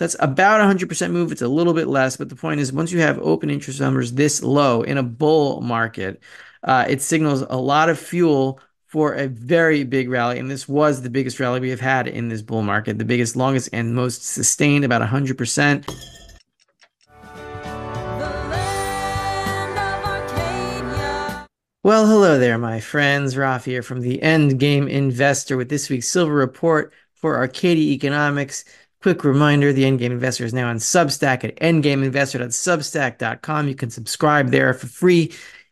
So that's about 100% move. It's a little bit less, but the point is once you have open interest numbers this low in a bull market, uh, it signals a lot of fuel for a very big rally. And this was the biggest rally we have had in this bull market, the biggest, longest, and most sustained, about 100%. Well, hello there, my friends. Raf here from the Endgame Investor with this week's silver report for Arcadia Economics. Quick reminder the Endgame Investor is now on Substack at endgameinvestor.substack.com. You can subscribe there for free. You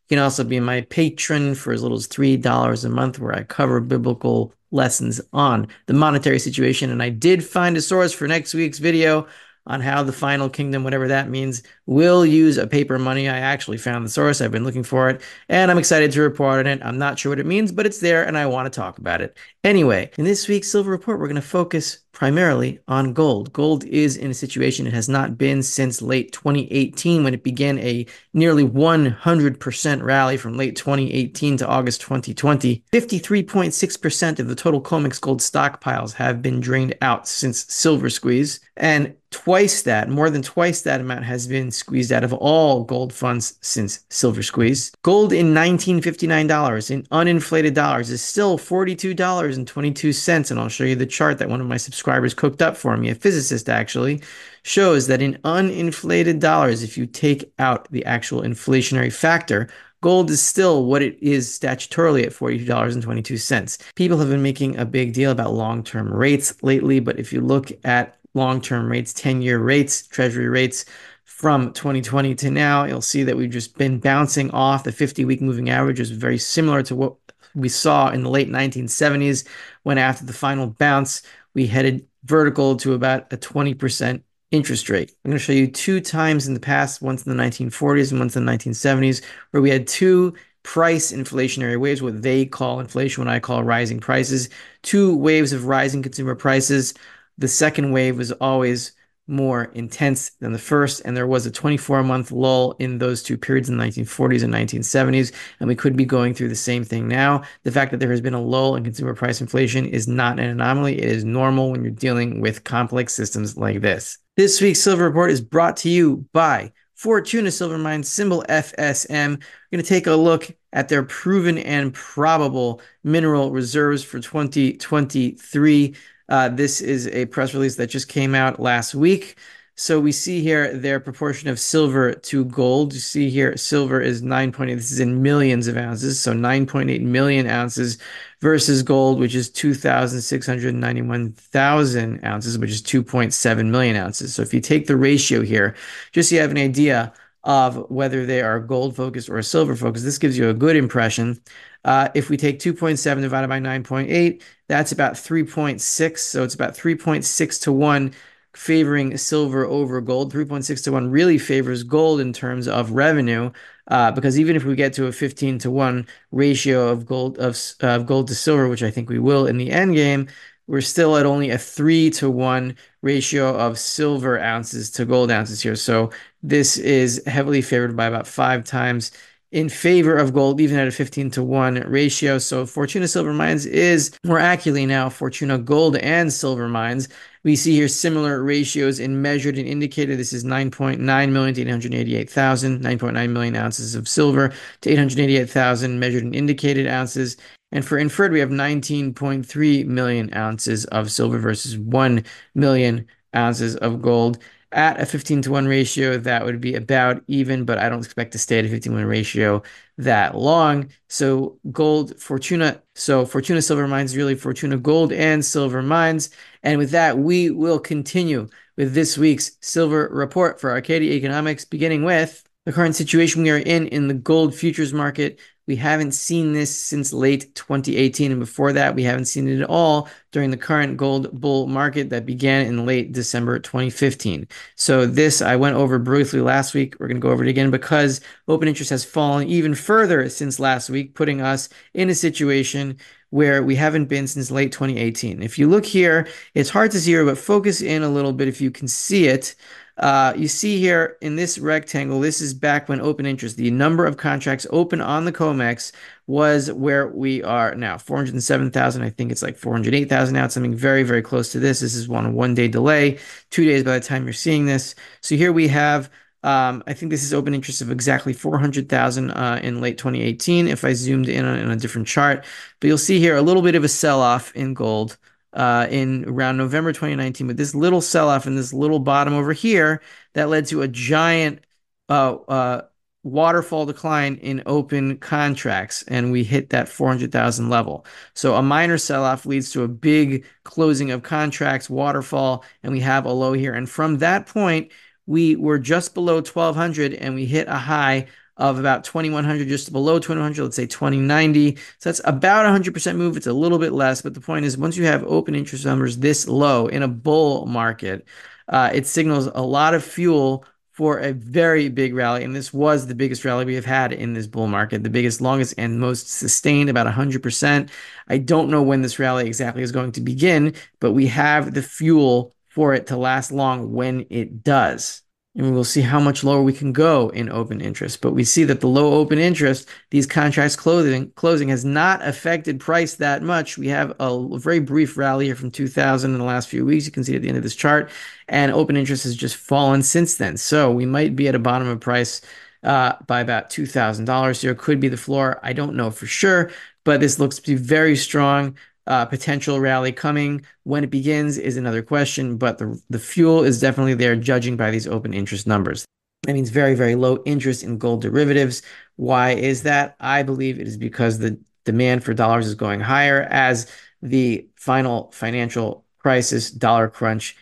can also be my patron for as little as $3 a month, where I cover biblical lessons on the monetary situation. And I did find a source for next week's video on how the final kingdom, whatever that means, will use a paper money. I actually found the source. I've been looking for it and I'm excited to report on it. I'm not sure what it means, but it's there and I want to talk about it. Anyway, in this week's Silver Report, we're going to focus primarily on gold. Gold is in a situation it has not been since late 2018 when it began a nearly 100% rally from late 2018 to August 2020. 53.6% of the total COMEX gold stockpiles have been drained out since Silver Squeeze, and twice that, more than twice that amount has been squeezed out of all gold funds since Silver Squeeze. Gold in 1959 dollars in uninflated dollars is still $42.22 and I'll show you the chart that one of my subscribers cooked up for me, a physicist actually, shows that in uninflated dollars, if you take out the actual inflationary factor, gold is still what it is statutorily at $42.22. People have been making a big deal about long term rates lately, but if you look at long term rates, 10 year rates, treasury rates, from 2020 to now, you'll see that we've just been bouncing off the 50 week moving average, is very similar to what we saw in the late 1970s when after the final bounce we headed vertical to about a 20% interest rate. I'm going to show you two times in the past, once in the 1940s and once in the 1970s, where we had two price inflationary waves, what they call inflation, what I call rising prices, two waves of rising consumer prices. The second wave was always more intense than the first. And there was a 24 month lull in those two periods in the 1940s and 1970s. And we could be going through the same thing now. The fact that there has been a lull in consumer price inflation is not an anomaly. It is normal when you're dealing with complex systems like this. This week's Silver Report is brought to you by Fortuna Silver Mine, symbol FSM. We're going to take a look at their proven and probable mineral reserves for 2023. Uh, this is a press release that just came out last week. So we see here their proportion of silver to gold. You see here silver is 9.8. This is in millions of ounces. So 9.8 million ounces versus gold, which is 2,691,000 ounces, which is 2.7 million ounces. So if you take the ratio here, just so you have an idea of whether they are gold focused or silver focused, this gives you a good impression. Uh, if we take 2.7 divided by 9.8, that's about 3.6. So it's about 3.6 to 1 favoring silver over gold. 3.6 to 1 really favors gold in terms of revenue. Uh, because even if we get to a 15 to 1 ratio of gold of, of gold to silver, which I think we will in the end game, we're still at only a 3 to 1 ratio of silver ounces to gold ounces here. So this is heavily favored by about five times in favor of gold, even at a 15 to 1 ratio. So Fortuna Silver Mines is more accurately now Fortuna Gold and Silver Mines. We see here similar ratios in measured and indicated. This is 9.9 million to 888,000, 9.9 million ounces of silver to 888,000 measured and indicated ounces. And for inferred, we have 19.3 million ounces of silver versus 1 million ounces of gold at a 15 to 1 ratio, that would be about even, but I don't expect to stay at a 15 to 1 ratio that long. So gold, Fortuna, so Fortuna Silver Mines, really Fortuna Gold and Silver Mines. And with that, we will continue with this week's Silver Report for Arcadia Economics, beginning with the current situation we are in in the gold futures market. We haven't seen this since late 2018. And before that, we haven't seen it at all during the current gold bull market that began in late December 2015. So, this I went over briefly last week. We're going to go over it again because open interest has fallen even further since last week, putting us in a situation where we haven't been since late 2018. If you look here, it's hard to see here, but focus in a little bit if you can see it. Uh, you see here in this rectangle, this is back when open interest, the number of contracts open on the COMEX was where we are now 407,000. I think it's like 408,000 now. Something very, very close to this. This is one one day delay, two days by the time you're seeing this. So here we have um, I think this is open interest of exactly 400,000 uh, in late 2018 if I zoomed in on, on, a different chart. But you'll see here a little bit of a sell-off in gold uh, in around November 2019. But this little sell-off in this little bottom over here that led to a giant uh, uh waterfall decline in open contracts and we hit that 400,000 level. So a minor sell-off leads to a big closing of contracts, waterfall, and we have a low here. And from that point, we were just below 1200 and we hit a high of about 2100 just below 2100 let's say 2090 so that's about 100% move. It's a little bit less but the point is once you have open interest numbers this low in a bull market uh, it signals a lot of fuel for a very big rally. And this was the biggest rally we have had in this bull market the biggest longest and most sustained about 100% i don't know when this rally exactly is going to begin but we have the fuel for it to last long when it does. And we will see how much lower we can go in open interest. But we see that the low open interest, these contracts closing, closing has not affected price that much. We have a very brief rally here from 2000 in the last few weeks. You can see at the end of this chart. And open interest has just fallen since then. So we might be at a bottom of price uh, by about $2,000 here. Could be the floor. I don't know for sure, but this looks to be very strong uh, potential rally coming. When it begins is another question, but the, the fuel is definitely there, judging by these open interest numbers. That means very, very low interest in gold derivatives. Why is that? I believe it is because the demand for dollars is going higher as the final financial crisis, dollar crunch,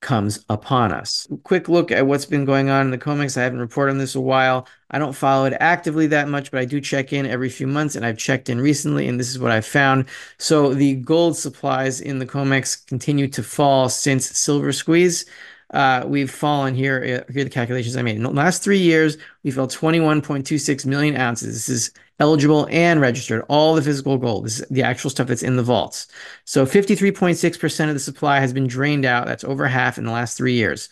comes upon us. Quick look at what's been going on in the COMEX. I haven't reported on this a while. I don't follow it actively that much, but I do check in every few months, and I've checked in recently, and this is what I've found. So the gold supplies in the COMEX continue to fall since silver squeeze. Uh, we've fallen here. Uh, here are the calculations I made. In the last three years, we fell 21.26 million ounces. This is eligible and registered, all the physical gold. This is the actual stuff that's in the vaults. So 53.6% of the supply has been drained out. That's over half in the last three years.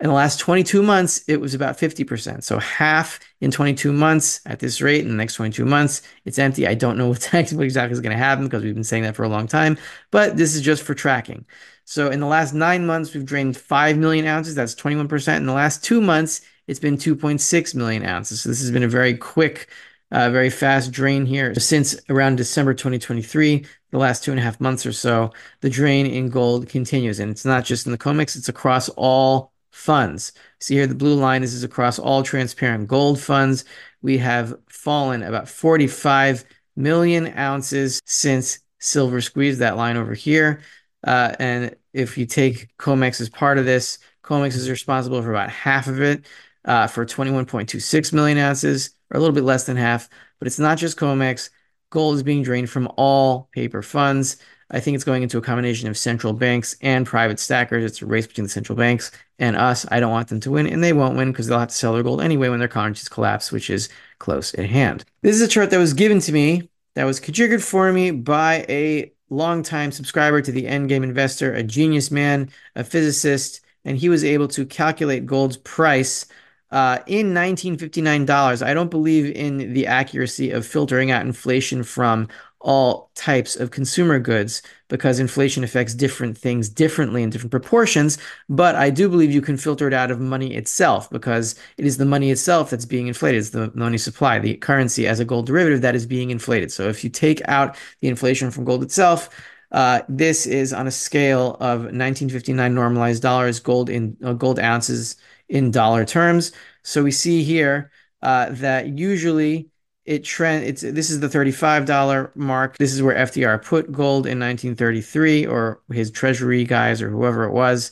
In the last 22 months, it was about 50%. So half in 22 months at this rate. In the next 22 months, it's empty. I don't know what exactly is going to happen because we've been saying that for a long time, but this is just for tracking. So in the last nine months, we've drained 5 million ounces. That's 21%. In the last two months, it's been 2.6 million ounces. So this has been a very quick uh, very fast drain here. Since around December 2023, the last two and a half months or so, the drain in gold continues. And it's not just in the COMEX, it's across all funds. See here, the blue line is, is across all transparent gold funds. We have fallen about 45 million ounces since silver squeezed that line over here. Uh, and if you take COMEX as part of this, COMEX is responsible for about half of it, uh, for 21.26 million ounces or a little bit less than half. But it's not just COMEX. Gold is being drained from all paper funds. I think it's going into a combination of central banks and private stackers. It's a race between the central banks and us. I don't want them to win, and they won't win because they'll have to sell their gold anyway when their currencies collapse, which is close at hand. This is a chart that was given to me, that was configured for me by a longtime subscriber to the Endgame Investor, a genius man, a physicist, and he was able to calculate gold's price uh, in 1959 dollars. I don't believe in the accuracy of filtering out inflation from all types of consumer goods because inflation affects different things differently in different proportions. But I do believe you can filter it out of money itself because it is the money itself that's being inflated. It's the money supply, the currency as a gold derivative that is being inflated. So if you take out the inflation from gold itself, uh, this is on a scale of 1959 normalized dollars, gold in uh, gold ounces in dollar terms. So we see here uh, that usually it trend it's this is the $35 mark. This is where FDR put gold in 1933 or his treasury guys or whoever it was.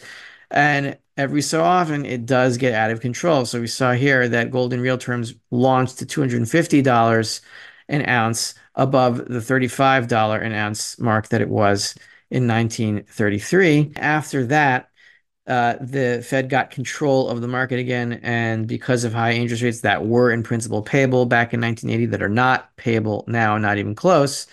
And every so often it does get out of control. So we saw here that gold in real terms launched to $250 an ounce above the $35 an ounce mark that it was in 1933. After that, uh, the Fed got control of the market again, and because of high interest rates that were in principle payable back in 1980 that are not payable now, not even close,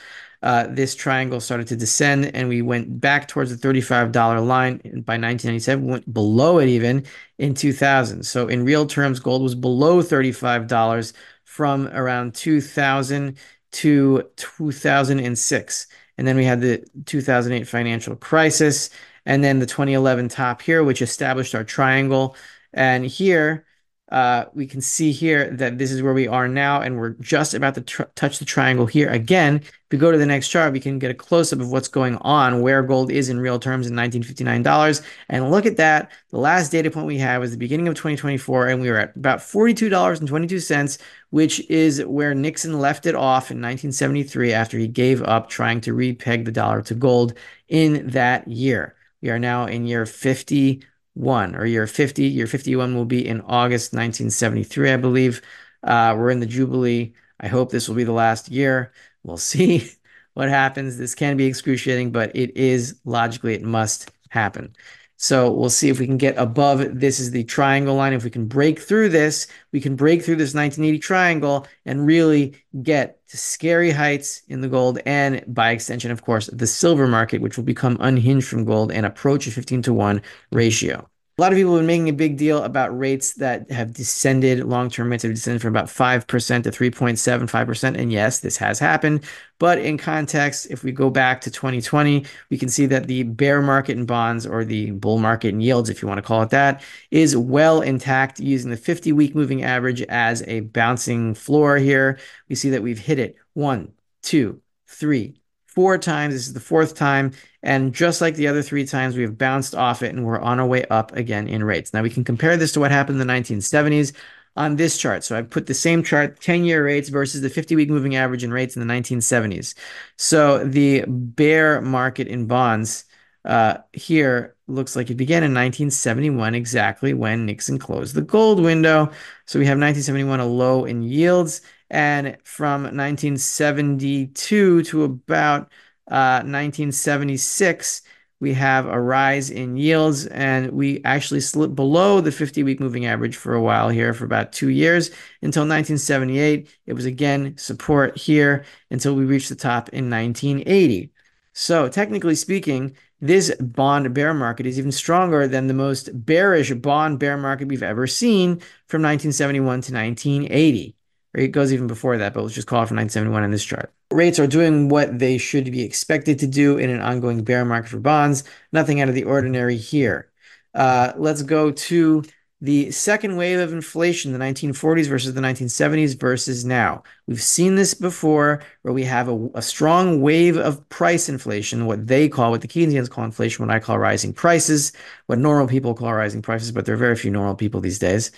uh, this triangle started to descend and we went back towards the $35 line by 1997, went below it even in 2000. So in real terms, gold was below $35 from around 2000 to 2006. And then we had the 2008 financial crisis and then the 2011 top here, which established our triangle. And here, uh, we can see here that this is where we are now, and we're just about to touch the triangle here again. If we go to the next chart, we can get a close-up of what's going on, where gold is in real terms in $1959. And look at that. The last data point we had was the beginning of 2024, and we were at about $42.22, which is where Nixon left it off in 1973 after he gave up trying to repeg the dollar to gold in that year. We are now in year 51 or year 50. Year 51 will be in August 1973, I believe. Uh, we're in the Jubilee. I hope this will be the last year. We'll see what happens. This can be excruciating, but it is logically, it must happen. So we'll see if we can get above. This is the triangle line. If we can break through this, we can break through this 1980 triangle and really get to scary heights in the gold and by extension, of course, the silver market, which will become unhinged from gold and approach a 15 to 1 ratio. A lot of people have been making a big deal about rates that have descended, long term rates have descended from about 5% to 3.75%. And yes, this has happened. But in context, if we go back to 2020, we can see that the bear market in bonds or the bull market in yields, if you want to call it that, is well intact using the 50 week moving average as a bouncing floor here. We see that we've hit it one, two, three, four times. This is the fourth time. And just like the other three times, we have bounced off it and we're on our way up again in rates. Now we can compare this to what happened in the 1970s on this chart. So I've put the same chart, 10 year rates versus the 50 week moving average in rates in the 1970s. So the bear market in bonds uh, here looks like it began in 1971, exactly when Nixon closed the gold window. So we have 1971, a low in yields. And from 1972 to about uh, 1976, we have a rise in yields, and we actually slipped below the 50 week moving average for a while here for about two years until 1978. It was again support here until we reached the top in 1980. So, technically speaking, this bond bear market is even stronger than the most bearish bond bear market we've ever seen from 1971 to 1980. It goes even before that, but let's just call it from 1971 in this chart. Rates are doing what they should be expected to do in an ongoing bear market for bonds. Nothing out of the ordinary here. Uh, let's go to the second wave of inflation, the 1940s versus the 1970s versus now. We've seen this before where we have a, a, strong wave of price inflation, what they call, what the Keynesians call inflation, what I call rising prices, what normal people call rising prices, but there are very few normal people these days.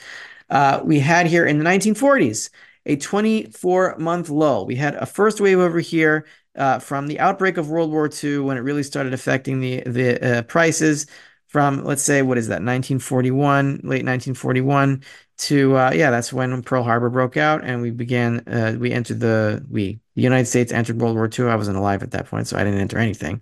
Uh, we had here in the 1940s a 24 month lull. We had a first wave over here uh, from the outbreak of World War II when it really started affecting the the uh, prices from let's say what is that 1941 late 1941 to uh, yeah that's when Pearl Harbor broke out and we began uh, we entered the we the United States entered World War II I wasn't alive at that point so I didn't enter anything.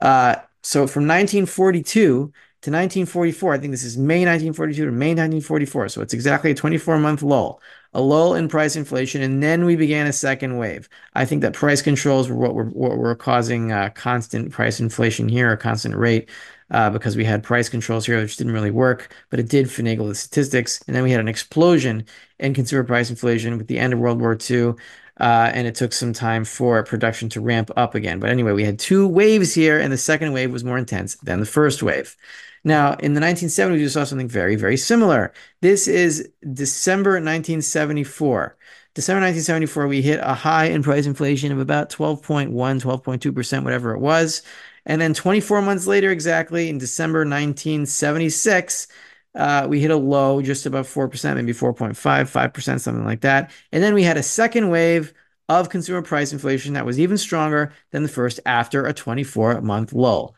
Uh, so from 1942 to 1944 I think this is May 1942 to May 1944 so it's exactly a 24 month lull a lull in price inflation, and then we began a second wave. I think that price controls were what were, what were causing uh, constant price inflation here, a constant rate, uh, because we had price controls here, which didn't really work, but it did finagle the statistics. And then we had an explosion in consumer price inflation with the end of World War II. Uh, and it took some time for production to ramp up again. But anyway, we had two waves here, and the second wave was more intense than the first wave. Now, in the 1970s, we saw something very, very similar. This is December 1974. December 1974, we hit a high in price inflation of about 12.1, 12.2%, whatever it was. And then 24 months later, exactly in December 1976, uh, we hit a low just above 4%, maybe 4.5, 5%, something like that. And then we had a second wave of consumer price inflation that was even stronger than the first after a 24 month lull.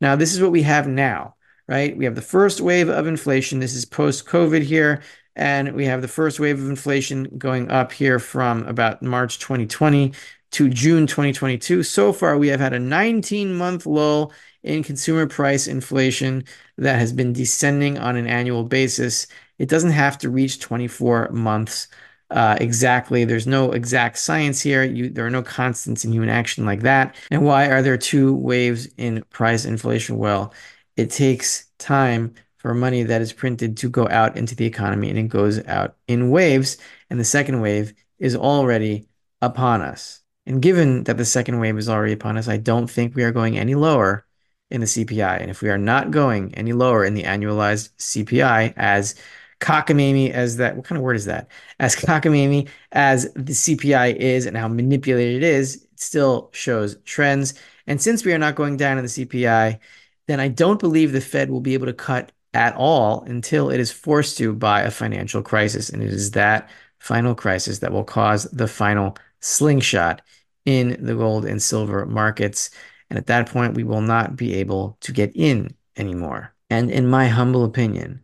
Now, this is what we have now, right? We have the first wave of inflation. This is post COVID here. And we have the first wave of inflation going up here from about March 2020 to June 2022. So far, we have had a 19 month lull in consumer price inflation that has been descending on an annual basis. It doesn't have to reach 24 months uh, exactly. There's no exact science here. You, there are no constants in human action like that. And why are there two waves in price inflation? Well, it takes time for money that is printed to go out into the economy and it goes out in waves. And the second wave is already upon us. And given that the second wave is already upon us, I don't think we are going any lower in the CPI. And if we are not going any lower in the annualized CPI as cockamamie as that, what kind of word is that? As cockamamie as the CPI is and how manipulated it is, it still shows trends. And since we are not going down in the CPI, then I don't believe the Fed will be able to cut at all until it is forced to by a financial crisis. And it is that final crisis that will cause the final slingshot in the gold and silver markets. And at that point, we will not be able to get in anymore. And in my humble opinion,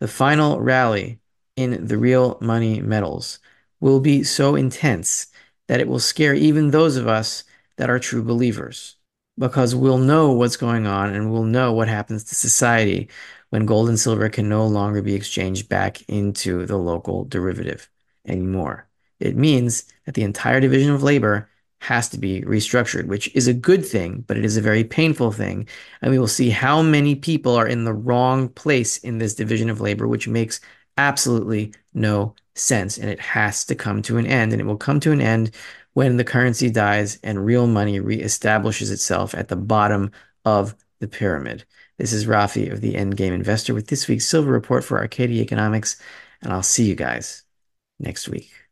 the final rally in the real money metals will be so intense that it will scare even those of us that are true believers because we'll know what's going on and we'll know what happens to society when gold and silver can no longer be exchanged back into the local derivative anymore. It means that the entire division of labor has to be restructured, which is a good thing, but it is a very painful thing. And we will see how many people are in the wrong place in this division of labor, which makes absolutely no sense. And it has to come to an end. And it will come to an end when the currency dies and real money reestablishes itself at the bottom of the pyramid. This is Rafi of the Endgame Investor with this week's Silver Report for Arcadia Economics, and I'll see you guys next week.